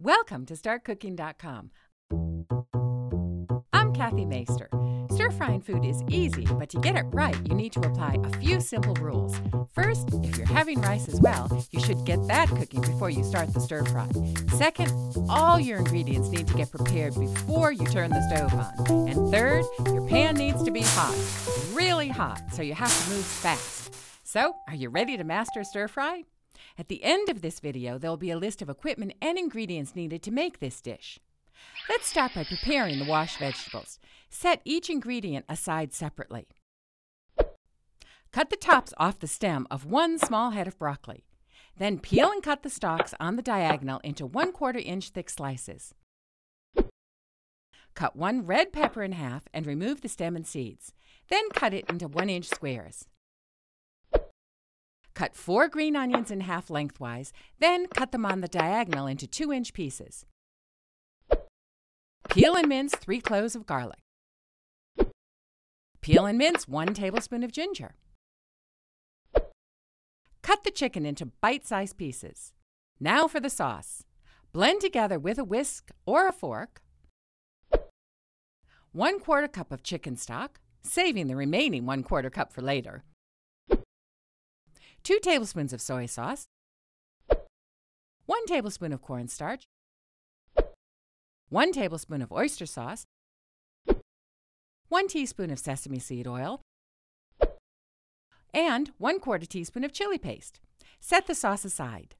Welcome to StartCooking.com. I'm Kathy Maister. Stir frying food is easy, but to get it right, you need to apply a few simple rules. First, if you're having rice as well, you should get that cooking before you start the stir fry. Second, all your ingredients need to get prepared before you turn the stove on. And third, your pan needs to be hot, really hot, so you have to move fast. So, are you ready to master stir fry? At the end of this video, there will be a list of equipment and ingredients needed to make this dish. Let's start by preparing the washed vegetables. Set each ingredient aside separately. Cut the tops off the stem of one small head of broccoli. Then peel and cut the stalks on the diagonal into 1 quarter inch thick slices. Cut one red pepper in half and remove the stem and seeds. Then cut it into 1 inch squares. Cut four green onions in half lengthwise, then cut them on the diagonal into 2 inch pieces. Peel and mince 3 cloves of garlic. Peel and mince 1 tablespoon of ginger. Cut the chicken into bite sized pieces. Now for the sauce. Blend together with a whisk or a fork 1 quarter cup of chicken stock, saving the remaining 1 quarter cup for later. 2 tablespoons of soy sauce, 1 tablespoon of cornstarch, 1 tablespoon of oyster sauce, 1 teaspoon of sesame seed oil, and 1 quarter teaspoon of chili paste. Set the sauce aside.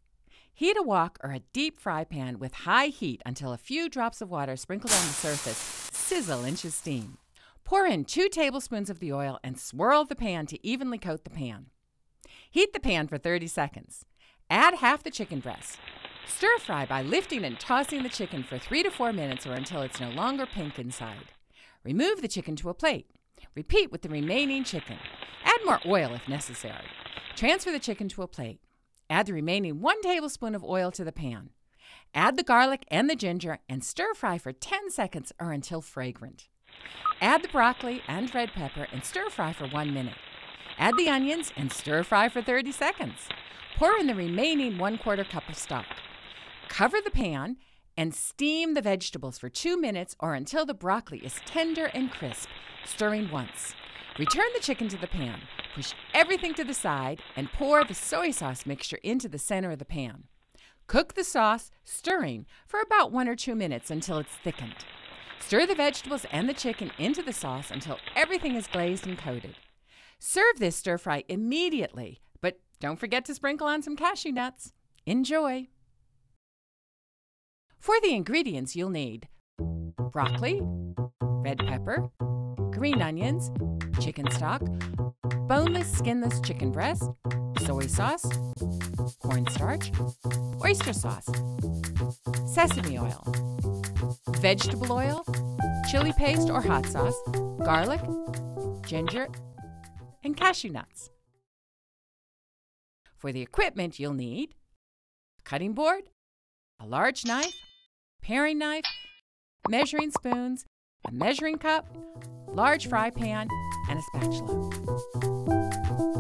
Heat a wok or a deep fry pan with high heat until a few drops of water sprinkled on the surface sizzle into steam. Pour in 2 tablespoons of the oil and swirl the pan to evenly coat the pan. Heat the pan for 30 seconds. Add half the chicken breast. Stir fry by lifting and tossing the chicken for 3 to 4 minutes or until it's no longer pink inside. Remove the chicken to a plate. Repeat with the remaining chicken. Add more oil if necessary. Transfer the chicken to a plate. Add the remaining 1 tablespoon of oil to the pan. Add the garlic and the ginger and stir fry for 10 seconds or until fragrant. Add the broccoli and red pepper and stir fry for 1 minute. Add the onions and stir fry for 30 seconds. Pour in the remaining 1 quarter cup of stock. Cover the pan and steam the vegetables for 2 minutes or until the broccoli is tender and crisp, stirring once. Return the chicken to the pan. Push everything to the side and pour the soy sauce mixture into the center of the pan. Cook the sauce, stirring, for about 1 or 2 minutes until it's thickened. Stir the vegetables and the chicken into the sauce until everything is glazed and coated. Serve this stir fry immediately, but don't forget to sprinkle on some cashew nuts. Enjoy! For the ingredients, you'll need broccoli, red pepper, green onions, chicken stock, boneless, skinless chicken breast, soy sauce, cornstarch, oyster sauce, sesame oil, vegetable oil, chili paste or hot sauce, garlic, ginger, and cashew nuts. For the equipment, you'll need a cutting board, a large knife, paring knife, measuring spoons, a measuring cup, large fry pan, and a spatula.